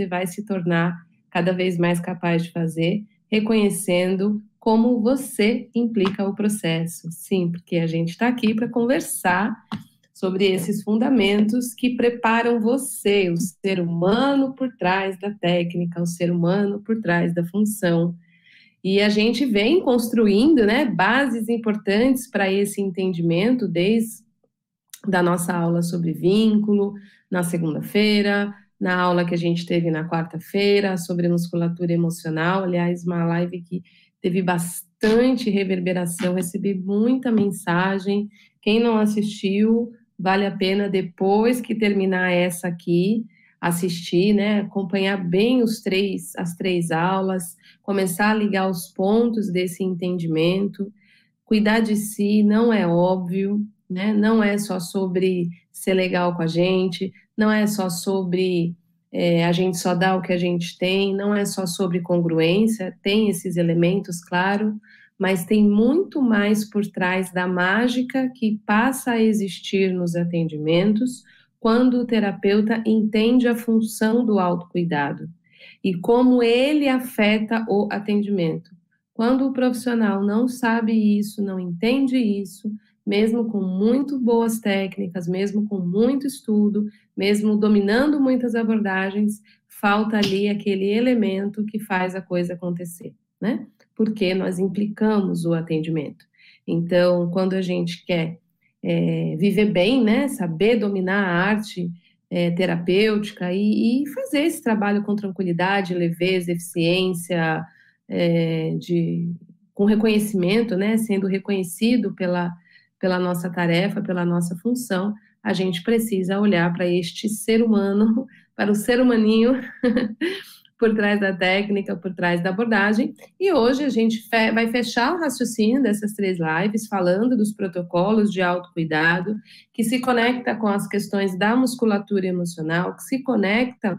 você vai se tornar cada vez mais capaz de fazer, reconhecendo como você implica o processo. Sim, porque a gente está aqui para conversar sobre esses fundamentos que preparam você, o ser humano por trás da técnica, o ser humano por trás da função. E a gente vem construindo né, bases importantes para esse entendimento desde da nossa aula sobre vínculo, na segunda-feira, na aula que a gente teve na quarta-feira sobre musculatura emocional, aliás, uma live que teve bastante reverberação, recebi muita mensagem. Quem não assistiu, vale a pena depois que terminar essa aqui, assistir, né, acompanhar bem os três as três aulas, começar a ligar os pontos desse entendimento. Cuidar de si não é óbvio, né? Não é só sobre ser legal com a gente, não é só sobre é, a gente só dar o que a gente tem, não é só sobre congruência, tem esses elementos, claro, mas tem muito mais por trás da mágica que passa a existir nos atendimentos quando o terapeuta entende a função do autocuidado e como ele afeta o atendimento. Quando o profissional não sabe isso, não entende isso, mesmo com muito boas técnicas, mesmo com muito estudo, mesmo dominando muitas abordagens, falta ali aquele elemento que faz a coisa acontecer, né? Porque nós implicamos o atendimento. Então, quando a gente quer é, viver bem, né, saber dominar a arte é, terapêutica e, e, fazer esse trabalho com tranquilidade, leveza, eficiência, é, de, com reconhecimento, né, sendo reconhecido pela pela nossa tarefa, pela nossa função, a gente precisa olhar para este ser humano, para o ser humaninho por trás da técnica, por trás da abordagem. E hoje a gente vai fechar o raciocínio dessas três lives falando dos protocolos de autocuidado, que se conecta com as questões da musculatura emocional, que se conecta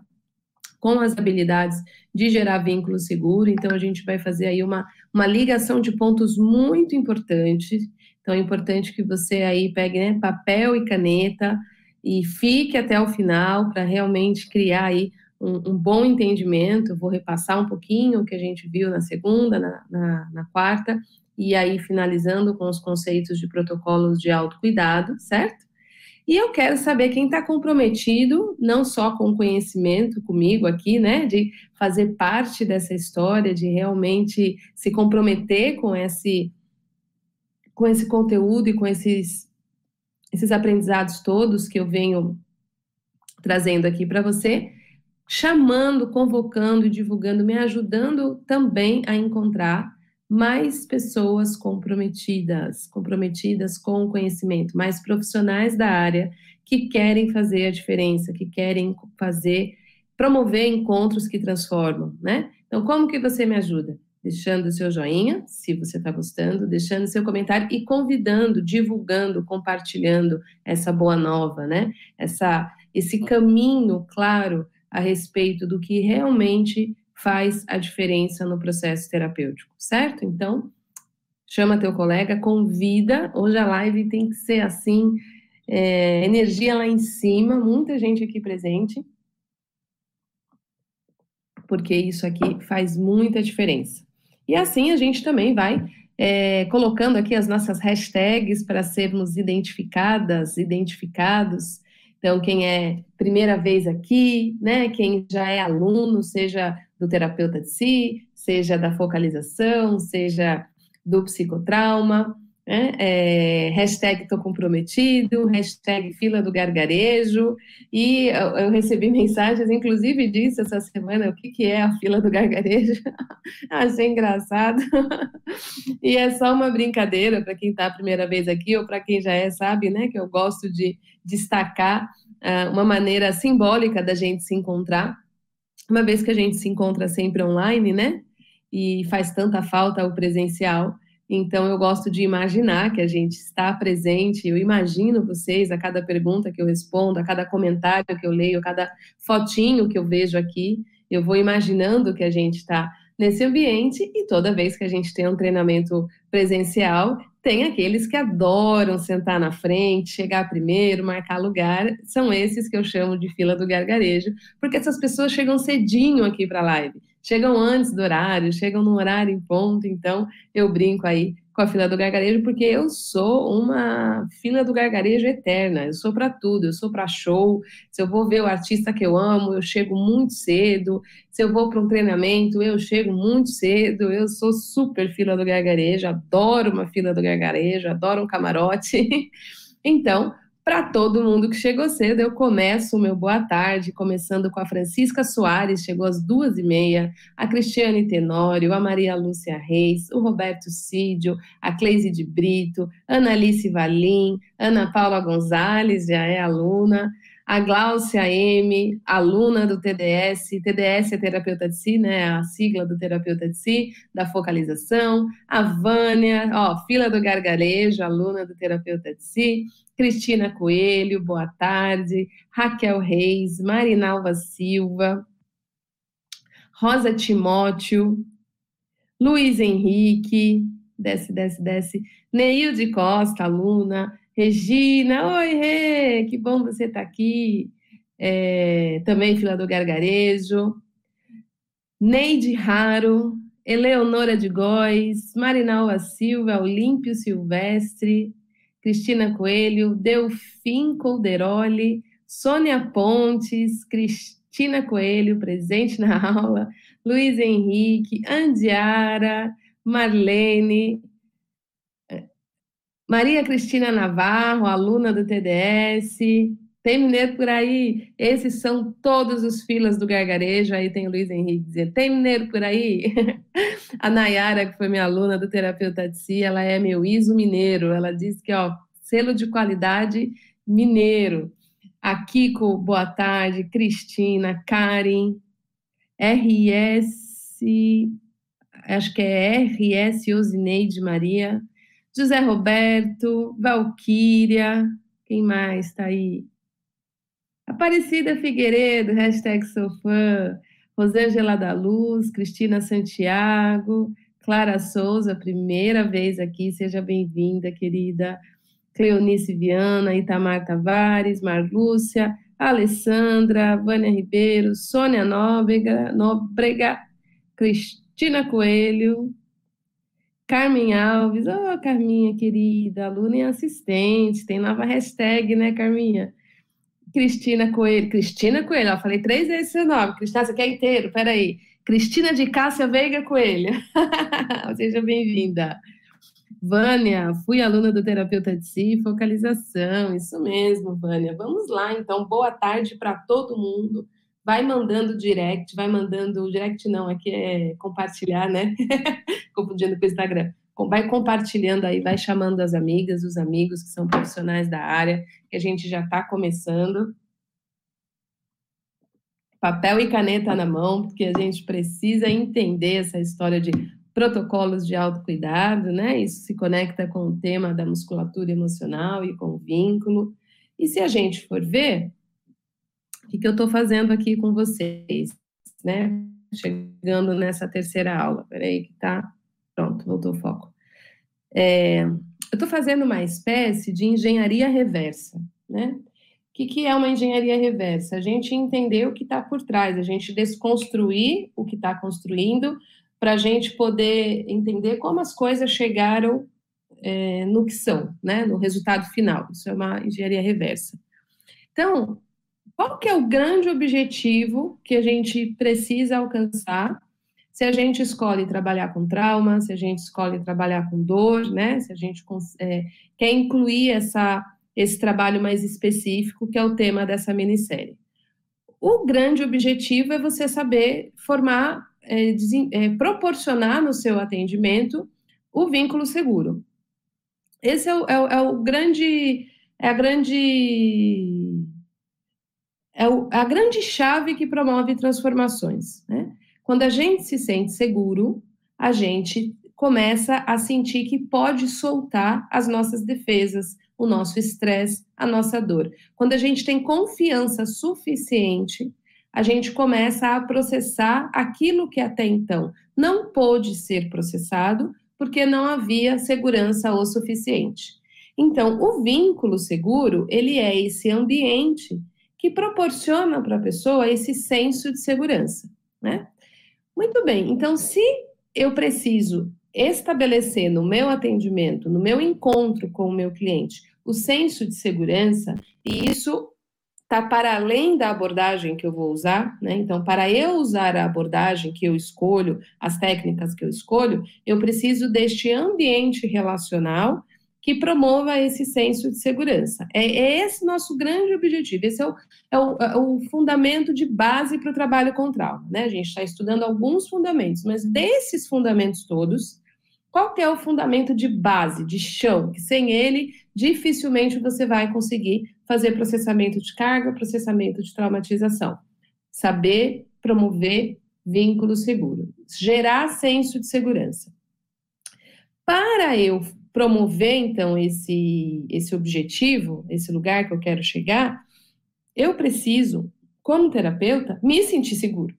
com as habilidades de gerar vínculo seguro. Então, a gente vai fazer aí uma, uma ligação de pontos muito importantes então é importante que você aí pegue né, papel e caneta e fique até o final para realmente criar aí um, um, bom entendimento. Vou repassar um pouquinho o que a gente viu na segunda, na, na, na quarta, e aí finalizando com os conceitos de protocolos de autocuidado, certo? E eu quero saber quem está comprometido, não só com o conhecimento comigo aqui, né, de fazer parte dessa história, de realmente se comprometer com esse com esse conteúdo e com esses, esses aprendizados todos que eu venho trazendo aqui para você, chamando, convocando, divulgando, me ajudando também a encontrar mais pessoas comprometidas, comprometidas com o conhecimento, mais profissionais da área que querem fazer a diferença, que querem fazer, promover encontros que transformam, né? Então, como que você me ajuda? Deixando seu joinha, se você está gostando, deixando seu comentário e convidando, divulgando, compartilhando essa boa nova, né? Essa, esse caminho claro a respeito do que realmente faz a diferença no processo terapêutico, certo? Então, chama teu colega, convida. Hoje a live tem que ser assim, é, energia lá em cima, muita gente aqui presente, porque isso aqui faz muita diferença. E assim a gente também vai é, colocando aqui as nossas hashtags para sermos identificadas, identificados. Então, quem é primeira vez aqui, né? Quem já é aluno, seja do terapeuta de si, seja da focalização, seja do psicotrauma, né? É, hashtag tô comprometido, hashtag fila do gargarejo, e eu, eu, recebi mensagens, inclusive disso essa semana, o que, que é a fila do gargarejo, achei engraçado, e é só uma brincadeira para quem está a primeira vez aqui, ou para quem já é, sabe, né, que eu gosto de destacar uh, uma maneira simbólica da gente se encontrar, uma vez que a gente se encontra sempre online, né, e faz tanta falta o presencial, então, eu gosto de imaginar que a gente está presente. Eu imagino vocês a cada pergunta que eu respondo, a cada comentário que eu leio, a cada fotinho que eu vejo aqui. Eu vou imaginando que a gente está nesse ambiente e toda vez que a gente tem um treinamento presencial, tem aqueles que adoram sentar na frente, chegar primeiro, marcar lugar. São esses que eu chamo de fila do gargarejo, porque essas pessoas chegam cedinho aqui para a live. Chegam antes do horário, chegam no horário em ponto, então eu brinco aí com a fila do gargarejo, porque eu sou uma fila do gargarejo eterna. Eu sou para tudo, eu sou para show. Se eu vou ver o artista que eu amo, eu chego muito cedo. Se eu vou para um treinamento, eu chego muito cedo. Eu sou super fila do gargarejo, adoro uma fila do gargarejo, adoro um camarote. Então, para todo mundo que chegou cedo, eu começo o meu boa tarde, começando com a Francisca Soares, chegou às duas e meia, a Cristiane Tenório, a Maria Lúcia Reis, o Roberto Cídio, a Cleise de Brito, Ana Alice Valim, Ana Paula Gonzalez, já é aluna, a Gláucia M, aluna do TDS, TDS é terapeuta de si, né? A sigla do terapeuta de si, da focalização, a Vânia, ó, fila do gargarejo, aluna do terapeuta de si, Cristina Coelho, boa tarde. Raquel Reis, Marinalva Silva, Rosa Timóteo, Luiz Henrique, desce, desce, desce. Neilde Costa, aluna. Regina, oi, Rê, que bom você estar tá aqui. É, também fila do Gargarejo. Neide Raro, Eleonora de Góes, Marinalva Silva, Olímpio Silvestre, Cristina Coelho, Delfim Colderoli, Sônia Pontes, Cristina Coelho, presente na aula, Luiz Henrique, Andiara, Marlene, Maria Cristina Navarro, aluna do TDS, tem mineiro por aí? Esses são todos os filas do gargarejo. Aí tem o Luiz Henrique dizendo: tem mineiro por aí? A Nayara, que foi minha aluna do terapeuta de si, ela é meu ISO mineiro. Ela diz que, ó, selo de qualidade mineiro. A Kiko, boa tarde. Cristina, Karen, RS, acho que é RS Osineide Maria, José Roberto, Valquíria, quem mais está aí? Aparecida Figueiredo, hashtag sou fã, Rosângela da Luz, Cristina Santiago, Clara Souza, primeira vez aqui, seja bem-vinda, querida. Cleonice Viana, Itamar Tavares, Marlúcia, Alessandra, Vânia Ribeiro, Sônia Nóbrega, Nóbrega Cristina Coelho, Carmen Alves, ô oh, Carminha querida, aluna e assistente, tem nova hashtag, né, Carminha? Cristina Coelho, Cristina Coelho, eu falei três vezes seu nome. Cristina, você quer inteiro? Peraí. Cristina de Cássia Veiga Coelho. Seja bem-vinda. Vânia, fui aluna do terapeuta de si, focalização. Isso mesmo, Vânia. Vamos lá, então. Boa tarde para todo mundo. Vai mandando direct, vai mandando. Direct não, aqui é compartilhar, né? Confundindo com o Instagram vai compartilhando aí, vai chamando as amigas, os amigos que são profissionais da área, que a gente já está começando. Papel e caneta na mão, porque a gente precisa entender essa história de protocolos de autocuidado, né? Isso se conecta com o tema da musculatura emocional e com o vínculo. E se a gente for ver, que, que eu estou fazendo aqui com vocês, né? Chegando nessa terceira aula. Peraí, que tá. Pronto, voltou o foco. É, eu estou fazendo uma espécie de engenharia reversa, né? O que, que é uma engenharia reversa? A gente entender o que está por trás, a gente desconstruir o que está construindo, para a gente poder entender como as coisas chegaram é, no que são, né? No resultado final. Isso é uma engenharia reversa. Então, qual que é o grande objetivo que a gente precisa alcançar se a gente escolhe trabalhar com trauma, se a gente escolhe trabalhar com dor, né? Se a gente é, quer incluir essa, esse trabalho mais específico, que é o tema dessa minissérie. O grande objetivo é você saber formar, é, é, proporcionar no seu atendimento o vínculo seguro. Esse é o, é é o grande, é a grande, é a grande chave que promove transformações, né? Quando a gente se sente seguro, a gente começa a sentir que pode soltar as nossas defesas, o nosso estresse, a nossa dor. Quando a gente tem confiança suficiente, a gente começa a processar aquilo que até então não pôde ser processado, porque não havia segurança o suficiente. Então, o vínculo seguro, ele é esse ambiente que proporciona para a pessoa esse senso de segurança, né? Muito bem. Então, se eu preciso estabelecer no meu atendimento, no meu encontro com o meu cliente, o senso de segurança, e isso está para além da abordagem que eu vou usar, né? Então, para eu usar a abordagem que eu escolho, as técnicas que eu escolho, eu preciso deste ambiente relacional que promova esse senso de segurança. É, é esse nosso grande objetivo, esse é o, é o, é o fundamento de base para o trabalho com trauma. Né? A gente está estudando alguns fundamentos, mas desses fundamentos todos, qual que é o fundamento de base, de chão, que sem ele dificilmente você vai conseguir fazer processamento de carga, processamento de traumatização. Saber promover vínculo seguro, gerar senso de segurança. Para eu promover, então, esse, esse objetivo, esse lugar que eu quero chegar, eu preciso, como terapeuta, me sentir seguro.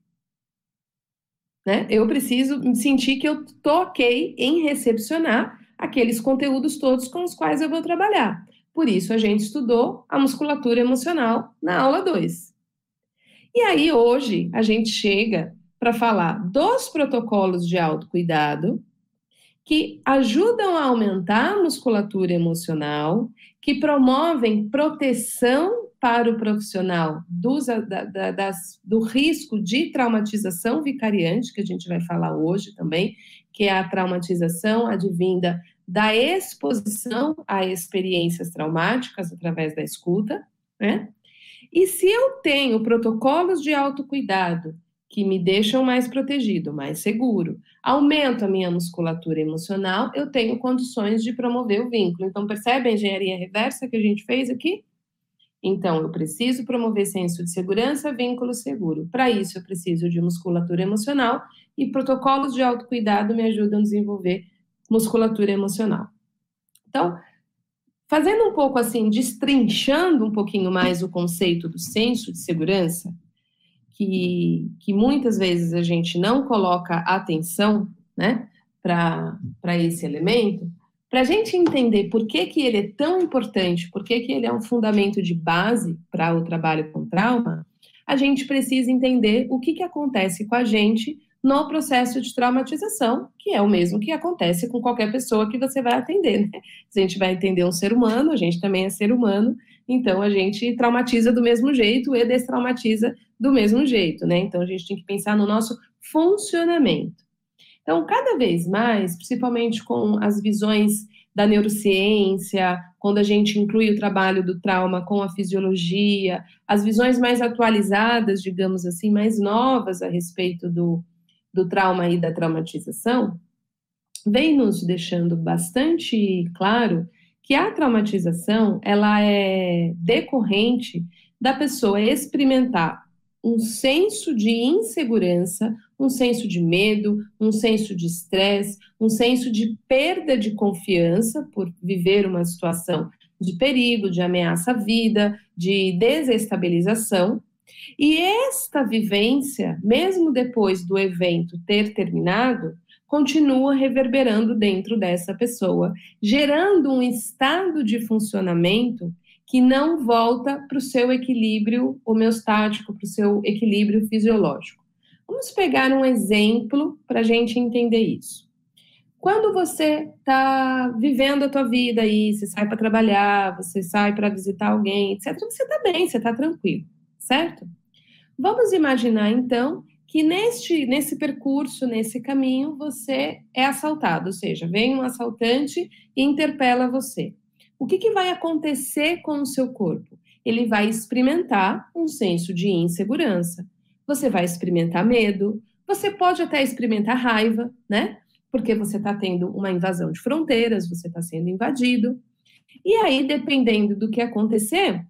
Né? Eu preciso sentir que eu ok em recepcionar aqueles conteúdos todos com os quais eu vou trabalhar. Por isso, a gente estudou a musculatura emocional na aula 2. E aí, hoje, a gente chega para falar dos protocolos de autocuidado, que ajudam a aumentar a musculatura emocional, que promovem proteção para o profissional dos, da, da, das, do risco de traumatização vicariante, que a gente vai falar hoje também, que é a traumatização advinda da exposição a experiências traumáticas através da escuta, né? E se eu tenho protocolos de autocuidado que me deixam mais protegido, mais seguro, aumento a minha musculatura emocional, eu tenho condições de promover o vínculo. Então, percebe a engenharia reversa que a gente fez aqui? Então, eu preciso promover senso de segurança, vínculo seguro. Para isso, eu preciso de musculatura emocional e protocolos de autocuidado me ajudam a desenvolver musculatura emocional. Então, fazendo um pouco assim, destrinchando um pouquinho mais o conceito do senso de segurança, que, que muitas vezes a gente não coloca atenção né, para esse elemento, para a gente entender por que, que ele é tão importante, por que, que ele é um fundamento de base para o trabalho com trauma, a gente precisa entender o que, que acontece com a gente no processo de traumatização, que é o mesmo que acontece com qualquer pessoa que você vai atender. Né? Se a gente vai atender um ser humano, a gente também é ser humano, então a gente traumatiza do mesmo jeito e destraumatiza do mesmo jeito, né? Então a gente tem que pensar no nosso funcionamento. Então, cada vez mais, principalmente com as visões da neurociência, quando a gente inclui o trabalho do trauma com a fisiologia, as visões mais atualizadas, digamos assim, mais novas a respeito do, do trauma e da traumatização, vem nos deixando bastante claro que a traumatização ela é decorrente da pessoa experimentar um senso de insegurança, um senso de medo, um senso de estresse, um senso de perda de confiança por viver uma situação de perigo, de ameaça à vida, de desestabilização. E esta vivência, mesmo depois do evento ter terminado, continua reverberando dentro dessa pessoa, gerando um estado de funcionamento que não volta para o seu equilíbrio homeostático, para o seu equilíbrio fisiológico. Vamos pegar um exemplo para a gente entender isso. Quando você está vivendo a tua vida aí, você sai para trabalhar, você sai para visitar alguém, etc., você está bem, você está tranquilo, certo? Vamos imaginar então que neste, nesse percurso, nesse caminho, você é assaltado, ou seja, vem um assaltante e interpela você. O que, que vai acontecer com o seu corpo? Ele vai experimentar um senso de insegurança. Você vai experimentar medo, você pode até experimentar raiva, né? Porque você está tendo uma invasão de fronteiras, você está sendo invadido. E aí, dependendo do que acontecer,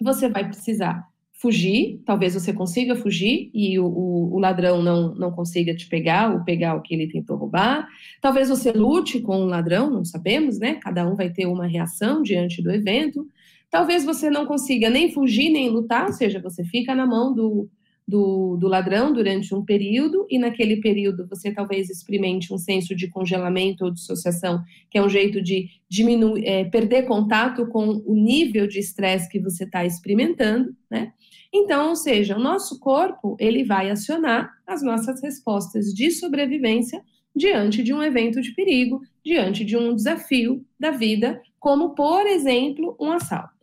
você vai precisar fugir, talvez você consiga fugir e o, o, o, ladrão não, não consiga te pegar ou pegar o que ele tentou roubar. Talvez você lute com o ladrão, não sabemos, né? Cada um vai ter uma reação diante do evento. Talvez você não consiga nem fugir nem lutar, ou seja, você fica na mão do, do, do ladrão durante um período, e naquele período você talvez experimente um senso de congelamento ou dissociação, que é um jeito de diminuir, é, perder contato com o nível de estresse que você está experimentando, né? Então, ou seja, o nosso corpo ele vai acionar as nossas respostas de sobrevivência diante de um evento de perigo, diante de um desafio da vida, como por exemplo um assalto.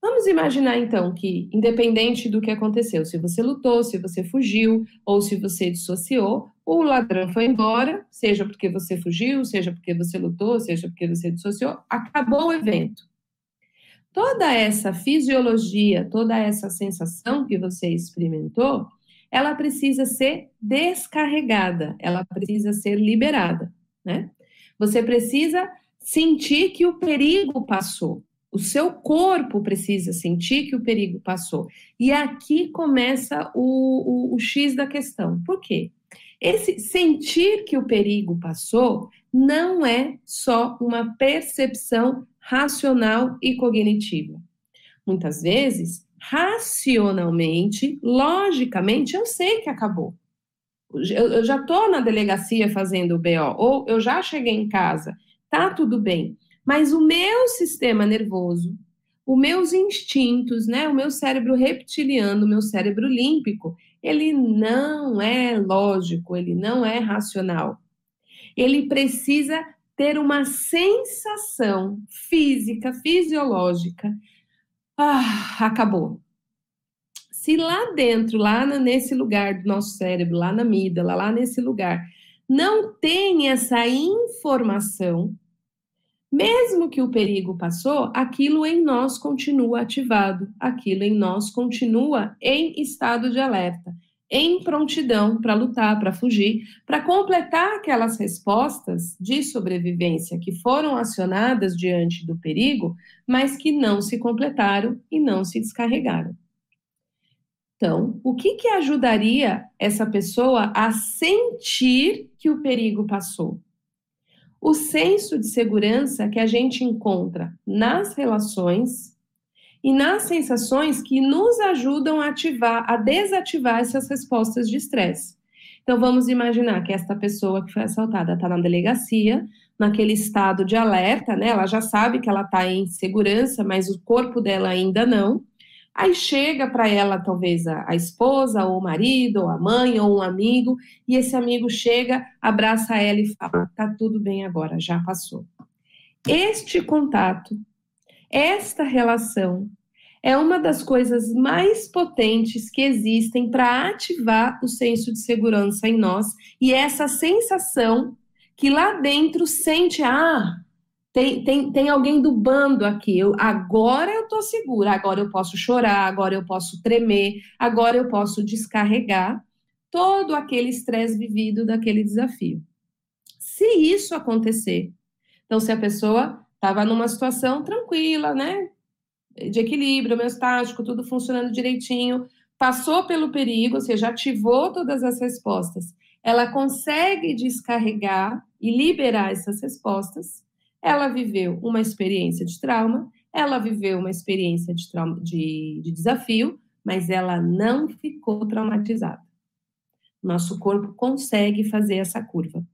Vamos imaginar então que, independente do que aconteceu, se você lutou, se você fugiu ou se você dissociou, o ladrão foi embora, seja porque você fugiu, seja porque você lutou, seja porque você dissociou, acabou o evento. Toda essa fisiologia, toda essa sensação que você experimentou, ela precisa ser descarregada, ela precisa ser liberada, né? Você precisa sentir que o perigo passou. O seu corpo precisa sentir que o perigo passou. E aqui começa o, o, o X da questão. Por quê? Esse sentir que o perigo passou não é só uma percepção racional e cognitiva. Muitas vezes, racionalmente, logicamente, eu sei que acabou. Eu, eu já estou na delegacia fazendo o BO, ou eu já cheguei em casa, tá tudo bem. Mas o meu sistema nervoso, os meus instintos, né, o meu cérebro reptiliano, o meu cérebro límpico, ele não é lógico, ele não é racional. Ele precisa ter uma sensação física, fisiológica. Ah, acabou. Se lá dentro, lá nesse lugar do nosso cérebro, lá na amígdala, lá nesse lugar, não tem essa informação, mesmo que o perigo passou, aquilo em nós continua ativado, aquilo em nós continua em estado de alerta, em prontidão para lutar, para fugir, para completar aquelas respostas de sobrevivência que foram acionadas diante do perigo, mas que não se completaram e não se descarregaram. Então, o que, que ajudaria essa pessoa a sentir que o perigo passou? o senso de segurança que a gente encontra nas relações e nas sensações que nos ajudam a ativar, a desativar essas respostas de estresse. Então vamos imaginar que esta pessoa que foi assaltada está na delegacia, naquele estado de alerta, né? Ela já sabe que ela está em segurança, mas o corpo dela ainda não. Aí chega para ela, talvez, a, esposa, ou o marido, ou a mãe, ou um amigo, e esse amigo chega, abraça ela e fala: tá tudo bem agora, já passou. Este contato, esta relação, é uma das coisas mais potentes que existem para ativar o senso de segurança em nós e essa sensação que lá dentro sente: ah, tem, tem, tem alguém do bando aqui. Eu, agora eu estou segura, agora eu posso chorar, agora eu posso tremer, agora eu posso descarregar todo aquele estresse vivido daquele desafio. Se isso acontecer, então se a pessoa estava numa situação tranquila, né, de equilíbrio homeostático, tudo funcionando direitinho, passou pelo perigo, ou seja, ativou todas as respostas, ela consegue descarregar e liberar essas respostas ela viveu uma experiência de trauma, ela viveu uma experiência de, trauma, de, de desafio, mas ela não ficou traumatizada. Nosso corpo consegue fazer essa curva.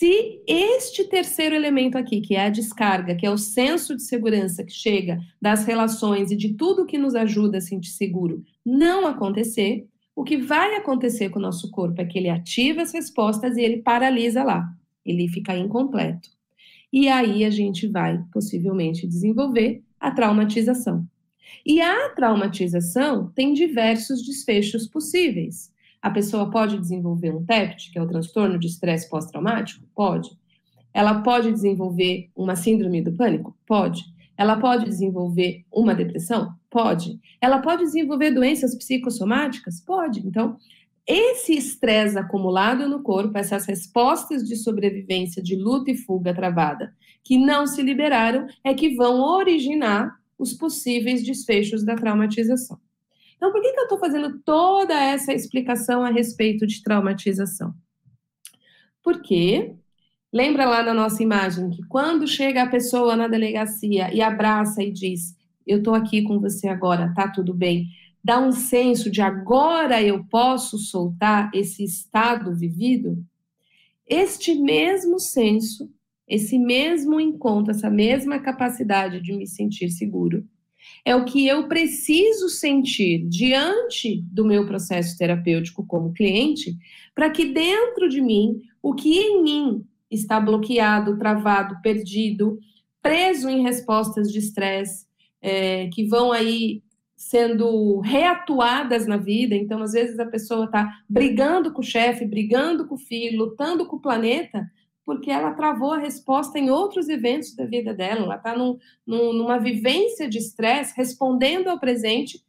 Se este terceiro elemento aqui, que é a descarga, que é o senso de segurança que chega das relações e de tudo que nos ajuda a sentir seguro, não acontecer, o que vai acontecer com o nosso corpo é que ele ativa as respostas e ele paralisa lá ele fica incompleto. E aí a gente vai possivelmente desenvolver a traumatização. E a traumatização tem diversos desfechos possíveis. A pessoa pode desenvolver um TEPT, que é o transtorno de estresse pós-traumático? Pode. Ela pode desenvolver uma síndrome do pânico? Pode. Ela pode desenvolver uma depressão? Pode. Ela pode desenvolver doenças psicossomáticas? Pode. Então, esse estresse acumulado no corpo, essas respostas de sobrevivência, de luta e fuga travada, que não se liberaram, é que vão originar os possíveis desfechos da traumatização. Então, por que, que eu estou fazendo toda essa explicação a respeito de traumatização? Porque, lembra lá na nossa imagem que quando chega a pessoa na delegacia e abraça e diz: Eu estou aqui com você agora, tá tudo bem dá um senso de agora eu posso soltar esse estado vivido, este mesmo senso, esse mesmo encontro, essa mesma capacidade de me sentir seguro, é o que eu preciso sentir diante do meu processo terapêutico como cliente, para que dentro de mim, o que em mim está bloqueado, travado, perdido, preso em respostas de estresse, é, que vão aí sendo reatuadas na vida. Então, às vezes, a pessoa está brigando com o chefe, brigando com o filho, lutando com o planeta, porque ela travou a resposta em outros eventos da vida dela. Ela está num, num, numa vivência de estresse, respondendo ao presente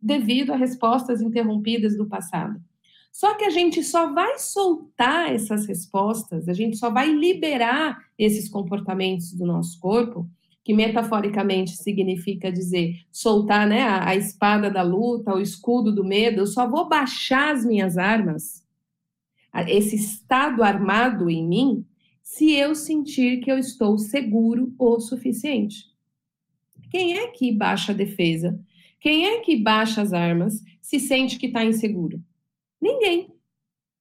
devido a respostas interrompidas do passado. Só que a gente só vai soltar essas respostas, a gente só vai liberar esses comportamentos do nosso corpo, que metaforicamente significa dizer soltar né, a, a espada da luta, o escudo do medo, eu só vou baixar as minhas armas, esse estado armado em mim, se eu sentir que eu estou seguro o suficiente. Quem é que baixa a defesa? Quem é que baixa as armas se sente que está inseguro? Ninguém.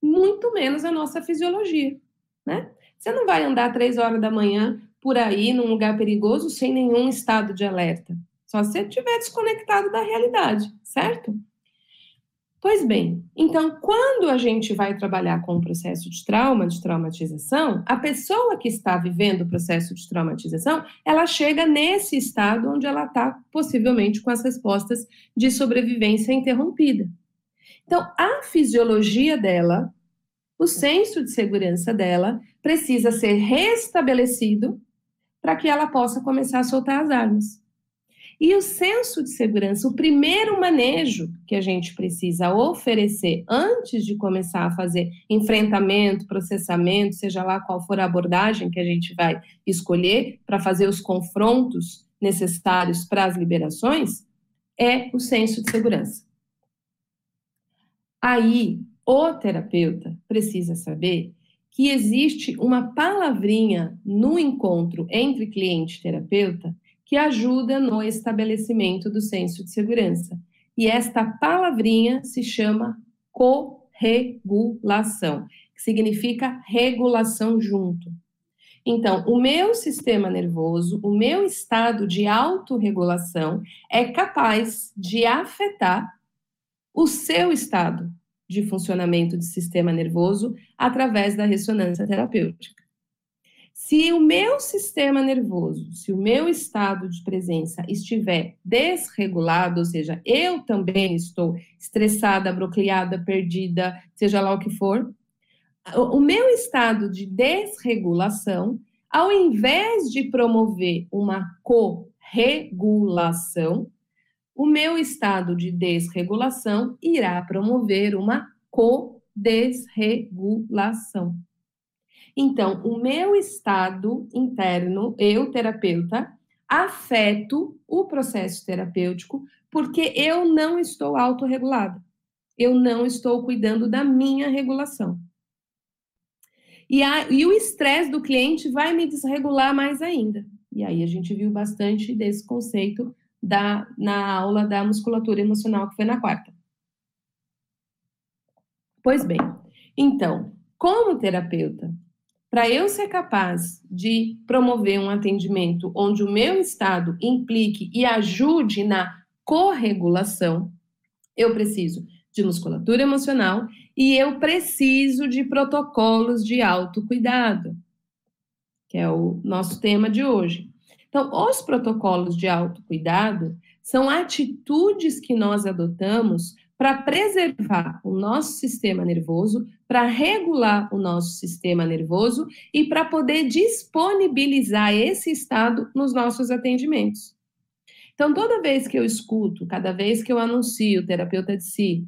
Muito menos a nossa fisiologia, né? Você não vai andar três horas da manhã por aí num lugar perigoso sem nenhum estado de alerta. Só se você estiver desconectado da realidade, certo? Pois bem, então, quando a gente vai trabalhar com o processo de trauma, de traumatização, a pessoa que está vivendo o processo de traumatização, ela chega nesse estado onde ela está possivelmente com as respostas de sobrevivência interrompida. Então, a fisiologia dela, o senso de segurança dela, precisa ser restabelecido para que ela possa começar a soltar as armas. E o senso de segurança, o primeiro manejo que a gente precisa oferecer antes de começar a fazer enfrentamento, processamento, seja lá qual for a abordagem que a gente vai escolher para fazer os confrontos necessários para as liberações, é o senso de segurança. Aí, o terapeuta precisa saber que existe uma palavrinha no encontro entre cliente e terapeuta que ajuda no estabelecimento do senso de segurança. E esta palavrinha se chama corregulação, que significa regulação junto. Então, o meu sistema nervoso, o meu estado de autorregulação é capaz de afetar o seu estado de funcionamento de sistema nervoso através da ressonância terapêutica. Se o meu sistema nervoso, se o meu estado de presença estiver desregulado, ou seja, eu também estou estressada, brocleada, perdida, seja lá o que for, o meu estado de desregulação, ao invés de promover uma corregulação, o meu estado de desregulação irá promover uma co-desregulação. Então, o meu estado interno, eu, terapeuta, afeto o processo terapêutico porque eu não estou autorregulada. Eu não estou cuidando da minha regulação. E, a, e o estresse do cliente vai me desregular mais ainda. E aí a gente viu bastante desse conceito da, na aula da musculatura emocional, que foi na quarta. Pois bem, então, como terapeuta, para eu ser capaz de promover um atendimento onde o meu estado implique e ajude na corregulação, eu preciso de musculatura emocional e eu preciso de protocolos de autocuidado, que é o nosso tema de hoje. Então, os protocolos de autocuidado são atitudes que nós adotamos para preservar o nosso sistema nervoso, para regular o nosso sistema nervoso e para poder disponibilizar esse estado nos nossos atendimentos. Então, toda vez que eu escuto, cada vez que eu anuncio terapeuta de si,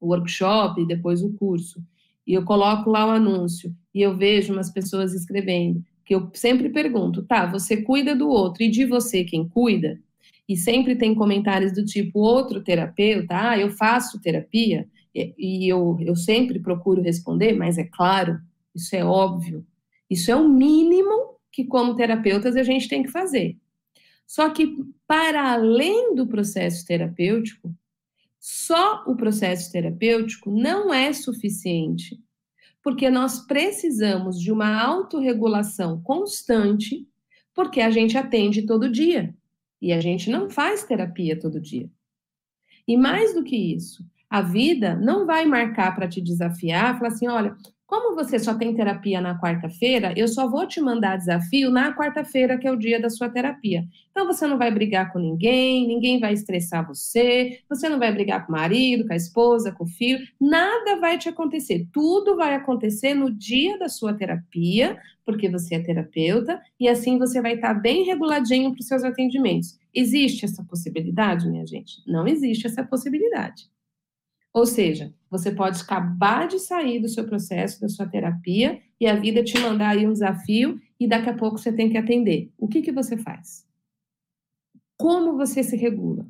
o workshop e depois o curso, e eu coloco lá o anúncio e eu vejo umas pessoas escrevendo, que eu sempre pergunto, tá, você cuida do outro e de você quem cuida? E sempre tem comentários do tipo, outro terapeuta, ah, eu faço terapia, e, eu, eu sempre procuro responder, mas é claro, isso é óbvio, isso é o mínimo que, como terapeutas, a gente tem que fazer. Só que, para além do processo terapêutico, Só o processo terapêutico não é suficiente, porque nós precisamos de uma autorregulação constante, porque a gente atende todo dia e a gente não faz terapia todo dia. E mais do que isso, a vida não vai marcar para te desafiar, falar assim: olha, como você só tem terapia na quarta-feira, eu só vou te mandar desafio na quarta-feira, que é o dia da sua terapia. Então você não vai brigar com ninguém, ninguém vai estressar você, você não vai brigar com o marido, com a esposa, com o filho, nada vai te acontecer. Tudo vai acontecer no dia da sua terapia, porque você é terapeuta, e assim você vai estar bem reguladinho para os seus atendimentos. Existe essa possibilidade, minha gente? Não existe essa possibilidade. Ou seja, você pode acabar de sair do seu processo, da sua terapia, e a vida te mandar aí um desafio, e daqui a pouco você tem que atender. O que, que você faz? Como você se regula?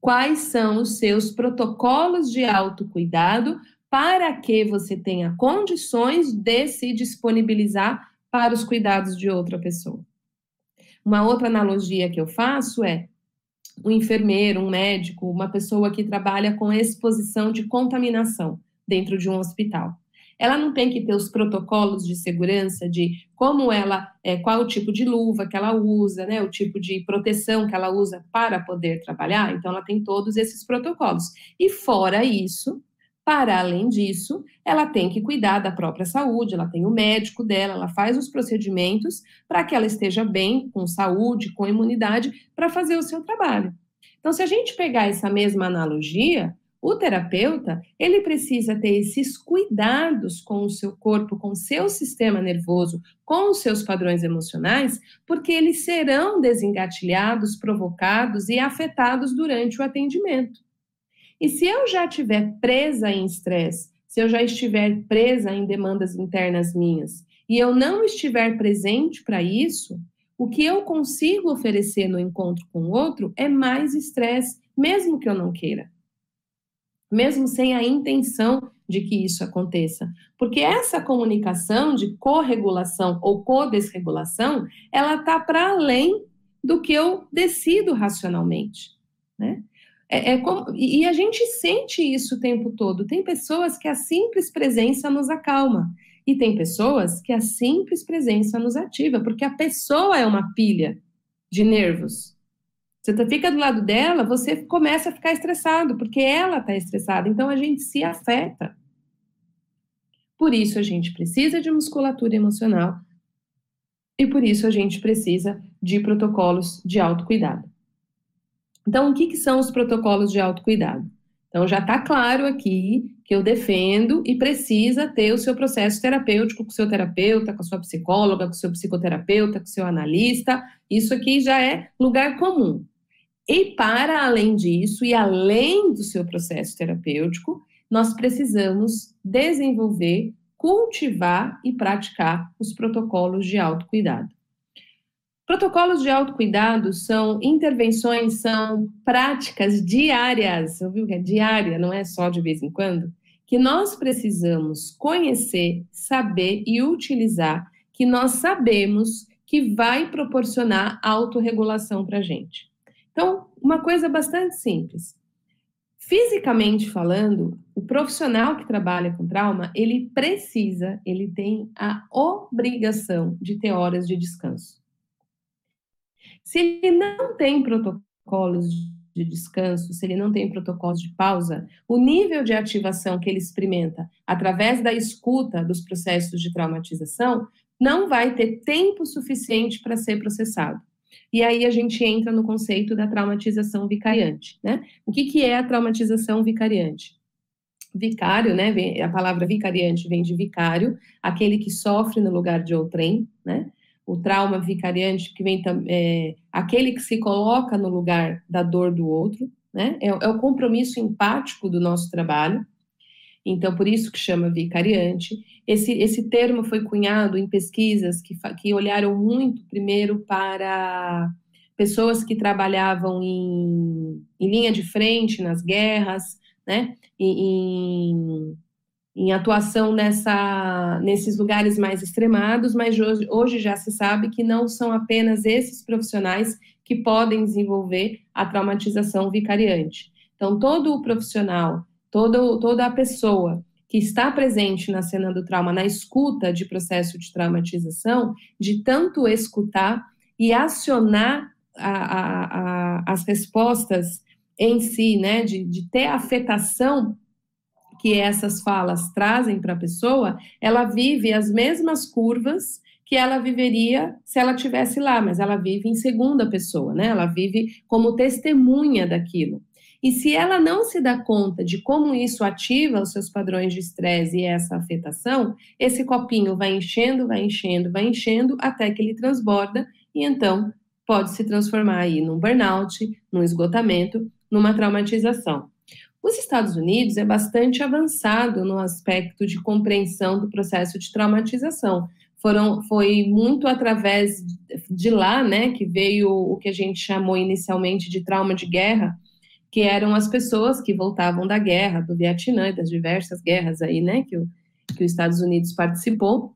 Quais são os seus protocolos de autocuidado para que você tenha condições de se disponibilizar para os cuidados de outra pessoa? Uma outra analogia que eu faço é um enfermeiro, um médico, uma pessoa que trabalha com exposição de contaminação dentro de um hospital. Ela não tem que ter os protocolos de segurança de como ela, é, qual o tipo de luva que ela usa, né, o tipo de proteção que ela usa para poder trabalhar. Então, ela tem todos esses protocolos. E fora isso, para além disso, ela tem que cuidar da própria saúde, ela tem o médico dela, ela faz os procedimentos para que ela esteja bem, com saúde, com imunidade, para fazer o seu trabalho. Então, se a gente pegar essa mesma analogia, o terapeuta, ele precisa ter esses cuidados com o seu corpo, com o seu sistema nervoso, com os seus padrões emocionais, porque eles serão desengatilhados, provocados e afetados durante o atendimento. E se eu já estiver presa em estresse, se eu já estiver presa em demandas internas minhas, e eu não estiver presente para isso, o que eu consigo oferecer no encontro com o outro é mais estresse, mesmo que eu não queira. Mesmo sem a intenção de que isso aconteça. Porque essa comunicação de corregulação ou codesregulação, ela está para além do que eu decido racionalmente. Né? É, é como, e a gente sente isso o tempo todo. Tem pessoas que a simples presença nos acalma. E tem pessoas que a simples presença nos ativa, porque a pessoa é uma pilha de nervos. Você tá, fica do lado dela, você começa a ficar estressado, porque ela está estressada. Então a gente se afeta. Por isso a gente precisa de musculatura emocional e por isso a gente precisa de protocolos de autocuidado. Então, o que, que são os protocolos de autocuidado? Então, já está claro aqui que eu defendo e precisa ter o seu processo terapêutico com o seu terapeuta, com a sua psicóloga, com o seu psicoterapeuta, com o seu analista. Isso aqui já é lugar comum. E para além disso, e além do seu processo terapêutico, nós precisamos desenvolver, cultivar e praticar os protocolos de autocuidado. Protocolos de autocuidado são intervenções, são práticas diárias, ouviu que é diária, não é só de vez em quando, que nós precisamos conhecer, saber e utilizar, que nós sabemos que vai proporcionar autorregulação para a gente. Então, uma coisa bastante simples. Fisicamente falando, o profissional que trabalha com trauma, ele precisa, ele tem a obrigação de ter horas de descanso. Se ele não tem protocolos de descanso, se ele não tem protocolos de pausa, o nível de ativação que ele experimenta através da escuta dos processos de traumatização não vai ter tempo suficiente para ser processado. E aí a gente entra no conceito da traumatização vicariante, né? O que, que é a traumatização vicariante? Vicário, né? A palavra vicariante vem de vicário, aquele que sofre no lugar de outrem, né? O trauma vicariante, que vem é, aquele que se coloca no lugar da dor do outro, né? É, é, o compromisso empático do nosso trabalho. Então, por isso que chama vicariante. Esse, esse termo foi cunhado em pesquisas que, que olharam muito, primeiro, para pessoas que trabalhavam em, em linha de frente nas guerras, né? em, em atuação nessa, nesses lugares mais extremados, mas hoje, hoje já se sabe que não são apenas esses profissionais que podem desenvolver a traumatização vicariante. Então, todo o profissional, todo, toda a pessoa que está presente na cena do trauma, na escuta de processo de traumatização, de tanto escutar e acionar a, a, a, as respostas em si, né, de, de ter afetação que essas falas trazem para a pessoa, ela vive as mesmas curvas que ela viveria se ela tivesse lá, mas ela vive em segunda pessoa, né? Ela vive como testemunha daquilo. E se ela não se dá conta de como isso ativa os seus padrões de estresse e essa afetação, esse copinho vai enchendo, vai enchendo, vai enchendo até que ele transborda e então pode se transformar aí num burnout, num esgotamento, numa traumatização. Os Estados Unidos é bastante avançado no aspecto de compreensão do processo de traumatização foram, foi muito através de lá, né, que veio o que a gente chamou inicialmente de trauma de guerra, que eram as pessoas que voltavam da guerra, do Vietnã e das diversas guerras aí, né, que, o, que os Estados Unidos participou,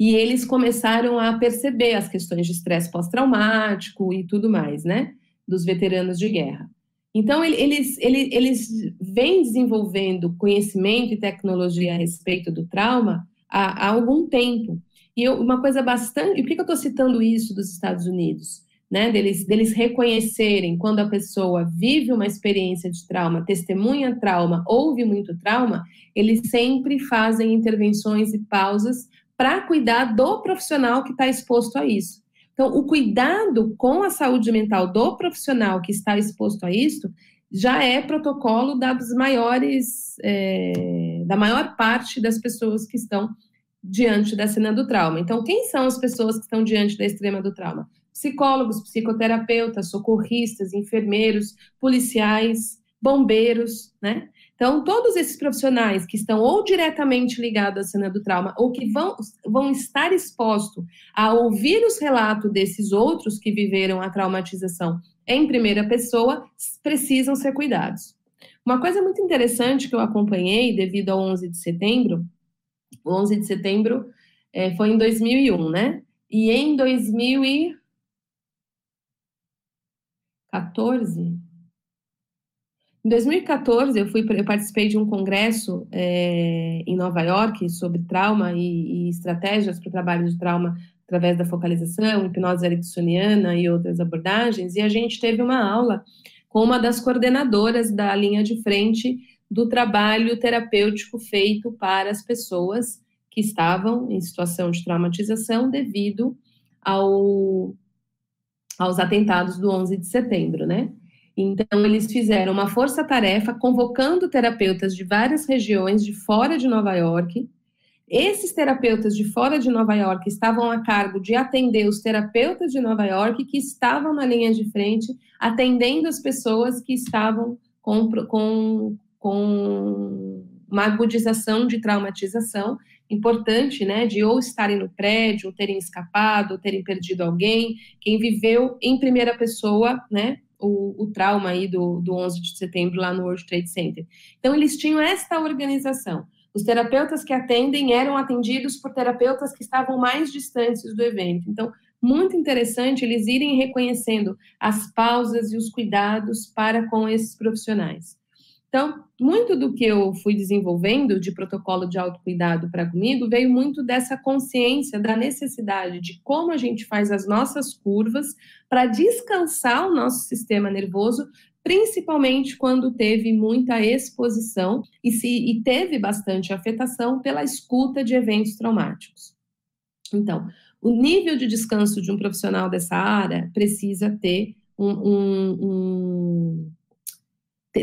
e eles começaram a perceber as questões de estresse pós-traumático e tudo mais, né, dos veteranos de guerra. Então, eles, eles, eles vêm desenvolvendo conhecimento e tecnologia a respeito do trauma há, há algum tempo. E eu, uma coisa bastante. E por que eu estou citando isso dos Estados Unidos? Né, deles, deles reconhecerem quando a pessoa vive uma experiência de trauma, testemunha trauma, ouve muito trauma, eles sempre fazem intervenções e pausas para cuidar do profissional que está exposto a isso. Então, o cuidado com a saúde mental do profissional que está exposto a isso já é protocolo das maiores, é, da maior parte das pessoas que estão diante da cena do trauma. Então, quem são as pessoas que estão diante da extrema do trauma? Psicólogos, psicoterapeutas, socorristas, enfermeiros, policiais, bombeiros, né? Então, todos esses profissionais que estão ou diretamente ligados à cena do trauma ou que vão, vão estar expostos a ouvir os relatos desses outros que viveram a traumatização em primeira pessoa precisam ser cuidados. Uma coisa muito interessante que eu acompanhei devido ao 11 de setembro o 11 de setembro é, foi em 2001, né? E em 2014, em 2014 eu fui, eu participei de um congresso é, em Nova York sobre trauma e, e estratégias para o trabalho de trauma através da focalização, hipnose ericksoniana e outras abordagens, e a gente teve uma aula com uma das coordenadoras da linha de frente do trabalho terapêutico feito para as pessoas que estavam em situação de traumatização devido ao, aos atentados do 11 de setembro, né? Então, eles fizeram uma força-tarefa convocando terapeutas de várias regiões de fora de Nova York. Esses terapeutas de fora de Nova York estavam a cargo de atender os terapeutas de Nova York que estavam na linha de frente, atendendo as pessoas que estavam com, com, com uma agudização de traumatização importante, né, de ou estarem no prédio, ou terem escapado, ou terem perdido alguém, quem viveu em primeira pessoa, né, o, o, trauma aí do, do 11 de setembro lá no World Trade Center. Então, eles tinham esta organização. Os terapeutas que atendem eram atendidos por terapeutas que estavam mais distantes do evento. Então, muito interessante eles irem reconhecendo as pausas e os cuidados para com esses profissionais. Então, muito do que eu fui desenvolvendo de protocolo de autocuidado para comigo veio muito dessa consciência da necessidade de como a gente faz as nossas curvas para descansar o nosso sistema nervoso, principalmente quando teve muita exposição e, se, e teve bastante afetação pela escuta de eventos traumáticos. Então, o nível de descanso de um profissional dessa área precisa ter um, um, um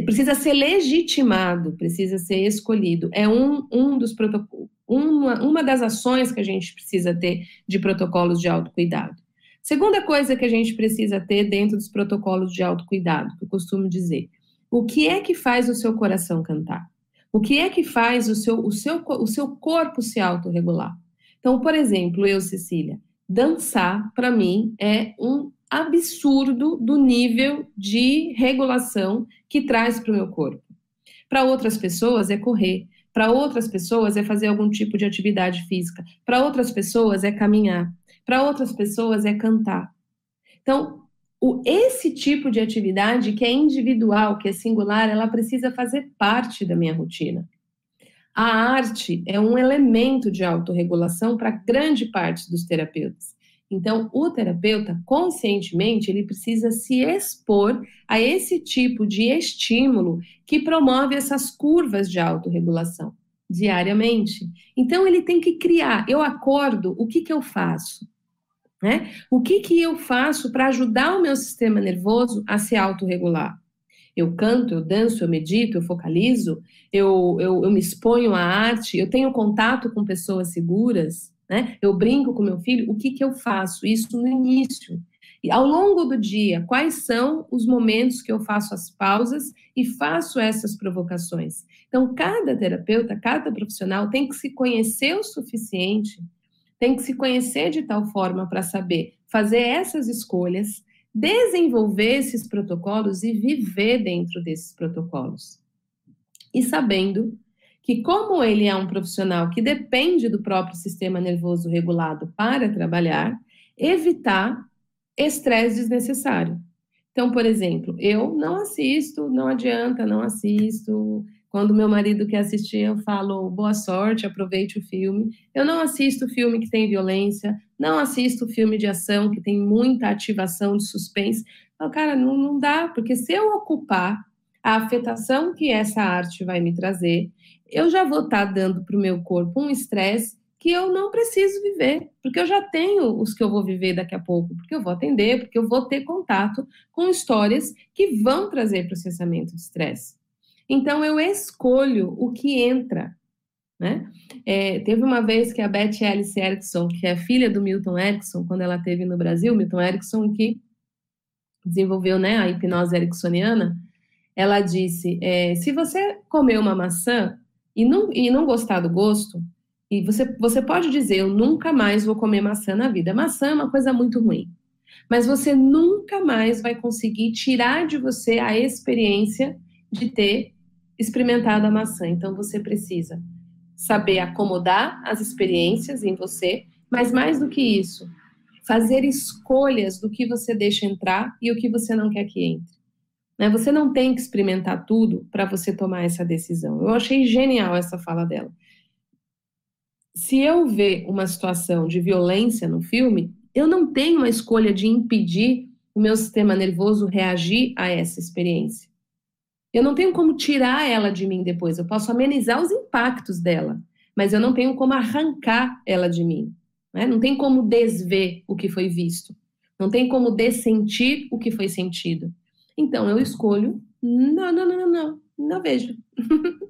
precisa ser legitimado, precisa ser escolhido. É um, um dos protocolos, uma, uma das ações que a gente precisa ter de protocolos de autocuidado. Segunda coisa que a gente precisa ter dentro dos protocolos de autocuidado, que eu costumo dizer, o que é que faz o seu coração cantar? O que é que faz o seu, o seu, o seu corpo se autorregular? Então, por exemplo, eu, Cecília, dançar, para mim, é um absurdo do nível de regulação que traz para o meu corpo. Para outras pessoas é correr, para outras pessoas é fazer algum tipo de atividade física, para outras pessoas é caminhar, para outras pessoas é cantar. Então, o, esse tipo de atividade que é individual, que é singular, ela precisa fazer parte da minha rotina. A arte é um elemento de autorregulação para grande parte dos terapeutas. Então, o terapeuta, conscientemente, ele precisa se expor a esse tipo de estímulo que promove essas curvas de autorregulação diariamente. Então, ele tem que criar. Eu acordo, o que, que eu faço? Né? O que, que eu faço para ajudar o meu sistema nervoso a se autorregular? Eu canto, eu danço, eu medito, eu focalizo, eu, eu, eu me exponho à arte, eu tenho contato com pessoas seguras, né? Eu brinco com meu filho, o que, que eu faço? Isso no início. E ao longo do dia, quais são os momentos que eu faço as pausas e faço essas provocações? Então, cada terapeuta, cada profissional tem que se conhecer o suficiente, tem que se conhecer de tal forma para saber fazer essas escolhas, desenvolver esses protocolos e viver dentro desses protocolos. E sabendo que, como ele é um profissional que depende do próprio sistema nervoso regulado para trabalhar, evitar estresse desnecessário. Então, por exemplo, eu não assisto, não adianta, não assisto. Quando meu marido quer assistir, eu falo boa sorte, aproveite o filme. Eu não assisto filme que tem violência, não assisto filme de ação que tem muita ativação de suspense. Então, cara, não, não dá, porque se eu ocupar a afetação que essa arte vai me trazer, eu já vou estar tá dando para o meu corpo um estresse que eu não preciso viver, porque eu já tenho os que eu vou viver daqui a pouco, porque eu vou atender, porque eu vou ter contato com histórias que vão trazer processamento de estresse. Então eu escolho o que entra. Né? É, teve uma vez que a Beth Alice Erickson, que é filha do Milton Erickson, quando ela teve no Brasil, Milton Erickson que desenvolveu né, a hipnose ericksoniana, ela disse: é, se você comer uma maçã e não, e não gostar do gosto, e você, você pode dizer, eu nunca mais vou comer maçã na vida. Maçã é uma coisa muito ruim. Mas você nunca mais vai conseguir tirar de você a experiência de ter experimentado a maçã. Então você precisa saber acomodar as experiências em você, mas mais do que isso, fazer escolhas do que você deixa entrar e o que você não quer que entre. Né? Você não tem que experimentar tudo para você tomar essa decisão. Eu achei genial essa fala dela. Se eu ver uma situação de violência no filme, eu não tenho uma escolha de impedir o meu sistema nervoso reagir a essa experiência. Eu não tenho como tirar ela de mim depois. Eu posso amenizar os impactos dela, mas eu não tenho como arrancar ela de mim. Né? Não tem como desver o que foi visto. Não tem como dessentir o que foi sentido. Então eu escolho, não, não, não, não, não, não vejo.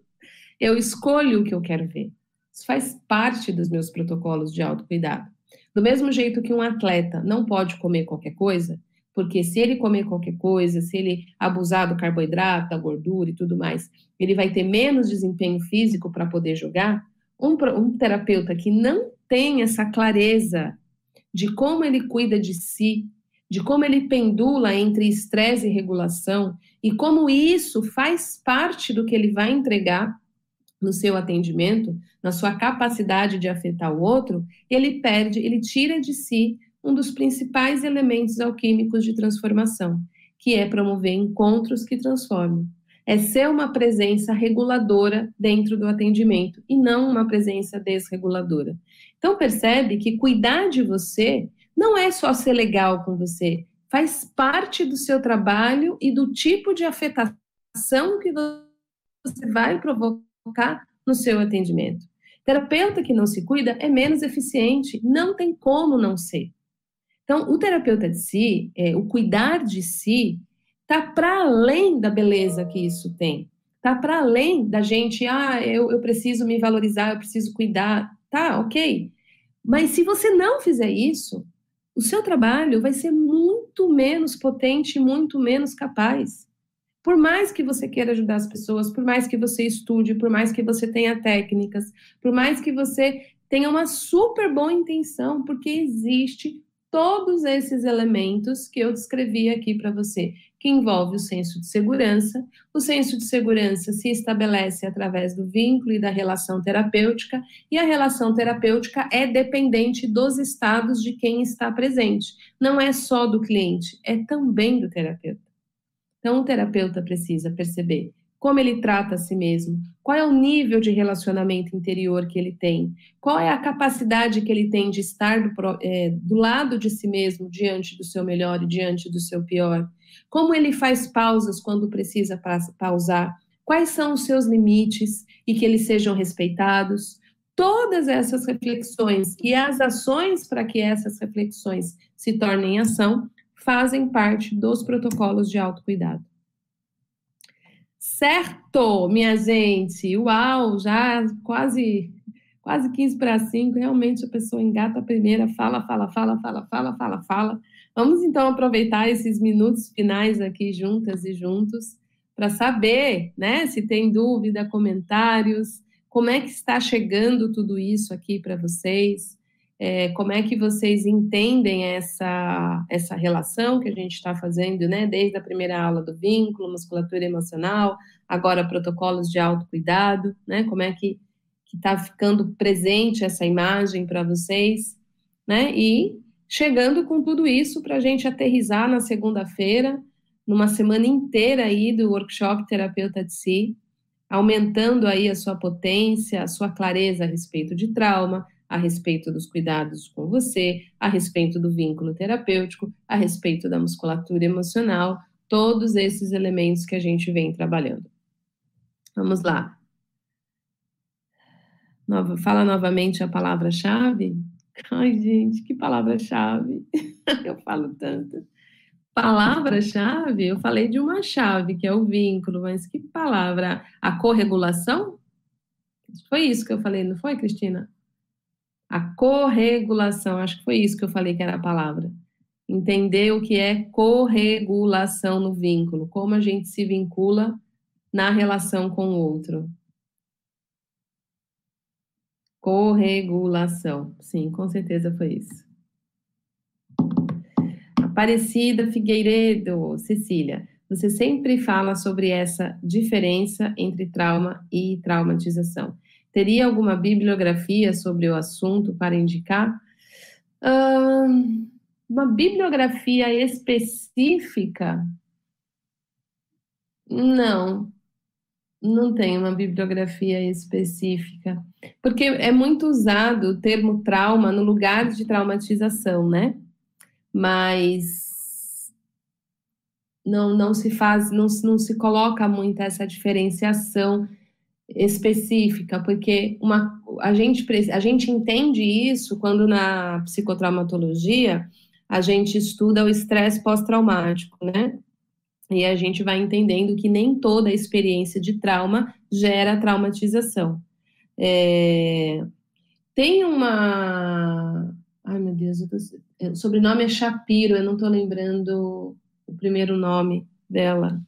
eu escolho o que eu quero ver. Isso faz parte dos meus protocolos de autocuidado. Do mesmo jeito que um atleta não pode comer qualquer coisa, porque se ele comer qualquer coisa, se ele abusar do carboidrato, da gordura e tudo mais, ele vai ter menos desempenho físico para poder jogar. Um, um terapeuta que não tem essa clareza de como ele cuida de si, de como ele pendula entre estresse e regulação e como isso faz parte do que ele vai entregar no seu atendimento, na sua capacidade de afetar o outro, ele perde, ele tira de si um dos principais elementos alquímicos de transformação, que é promover encontros que transformam. É ser uma presença reguladora dentro do atendimento e não uma presença desreguladora. Então percebe que cuidar de você não é só ser legal com você, faz parte do seu trabalho e do tipo de afetação que você vai provocar no seu atendimento. Terapeuta que não se cuida é menos eficiente, não tem como não ser. Então, o terapeuta de si, é, o cuidar de si, tá para além da beleza que isso tem. Tá para além da gente, ah, eu, eu preciso me valorizar, eu preciso cuidar. Tá, ok. Mas se você não fizer isso, o seu trabalho vai ser muito menos potente, muito menos capaz. Por mais que você queira ajudar as pessoas, por mais que você estude, por mais que você tenha técnicas, por mais que você tenha uma super boa intenção, porque existe todos esses elementos que eu descrevi aqui para você, que envolve o senso de segurança. O senso de segurança se estabelece através do vínculo e da relação terapêutica, e a relação terapêutica é dependente dos estados de quem está presente. Não é só do cliente, é também do terapeuta. Então, o terapeuta precisa perceber como ele trata a si mesmo, qual é o nível de relacionamento interior que ele tem, qual é a capacidade que ele tem de estar do, é, do lado de si mesmo diante do seu melhor e diante do seu pior, como ele faz pausas quando precisa pausar, quais são os seus limites e que eles sejam respeitados. Todas essas reflexões e as ações para que essas reflexões se tornem ação fazem parte dos protocolos de autocuidado. Certo, minha gente. Uau, já quase quase 15 para 5. Realmente a pessoa engata a primeira, fala, fala, fala, fala, fala, fala, fala. Vamos então aproveitar esses minutos finais aqui juntas e juntos para saber, né, se tem dúvida, comentários, como é que está chegando tudo isso aqui para vocês é, como é que vocês entendem essa, essa relação que a gente está fazendo, né? Desde a primeira aula do vínculo, musculatura emocional, agora protocolos de autocuidado, né? Como é que está ficando presente essa imagem para vocês, né? E chegando com tudo isso para a gente aterrizar na segunda-feira, numa semana inteira aí do workshop Terapeuta de Si, aumentando aí a sua potência, a sua clareza a respeito de trauma, a respeito dos cuidados com você, a respeito do vínculo terapêutico, a respeito da musculatura emocional, todos esses elementos que a gente vem trabalhando. Vamos lá. Nova, fala novamente a palavra-chave. Ai, gente, que palavra-chave. eu falo tanto. Palavra-chave, eu falei de uma chave, que é o vínculo, mas que palavra? A corregulação? Foi isso que eu falei, não foi, Cristina? A corregulação, acho que foi isso que eu falei que era a palavra. Entender o que é corregulação no vínculo, como a gente se vincula na relação com o outro. Corregulação. Sim, com certeza foi isso. Aparecida Figueiredo, Cecília, você sempre fala sobre essa diferença entre trauma e traumatização. Teria alguma bibliografia sobre o assunto para indicar? uma bibliografia específica? Não, não tem uma bibliografia específica, porque é muito usado o termo trauma no lugar de traumatização, né? Mas não, não se faz, não, não se coloca muito essa diferenciação específica, porque uma, a, gente, a gente entende isso quando na psicotraumatologia a gente estuda o estresse pós-traumático, né? E a gente vai entendendo que nem toda experiência de trauma gera traumatização. É... Tem uma. Ai, meu Deus, tô... o sobrenome é Shapiro, eu não estou lembrando o primeiro nome dela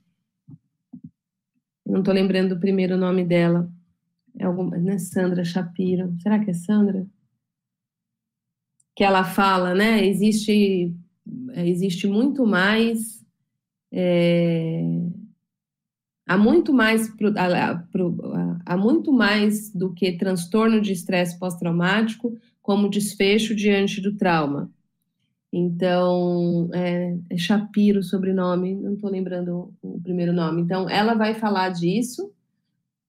não estou lembrando o primeiro nome dela. É alguma, né? Sandra Shapiro. Será que é Sandra? Que ela fala, né? Existe, existe muito mais. É, há muito mais há muito mais do que transtorno de estresse pós-traumático como desfecho diante do trauma. Então, é, é Shapiro o sobrenome, não estou lembrando o primeiro nome. Então, ela vai falar disso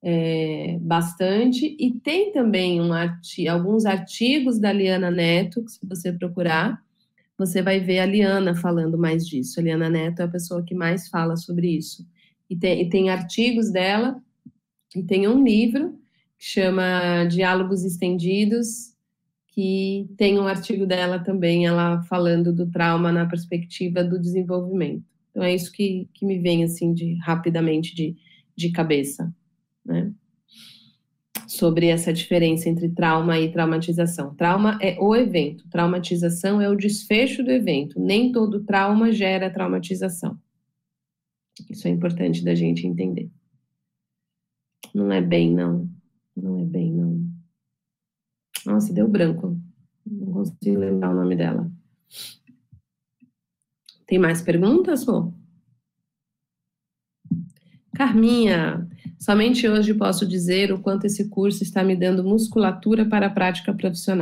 é, bastante. E tem também um arti alguns artigos da Liana Neto, que se você procurar, você vai ver a Liana falando mais disso. A Liana Neto é a pessoa que mais fala sobre isso. E tem, e tem artigos dela, e tem um livro que chama Diálogos Estendidos que tem um artigo dela também, ela falando do trauma na perspectiva do desenvolvimento. Então é isso que, que me vem assim de rapidamente de, de cabeça, né? Sobre essa diferença entre trauma e traumatização. Trauma é o evento, traumatização é o desfecho do evento. Nem todo trauma gera traumatização. Isso é importante da gente entender. Não é bem, não. Não é bem, não. Nossa, deu branco. Não consigo lembrar o nome dela. Tem mais perguntas, Rô? Carminha, somente hoje posso dizer o quanto esse curso está me dando musculatura para a prática profissional.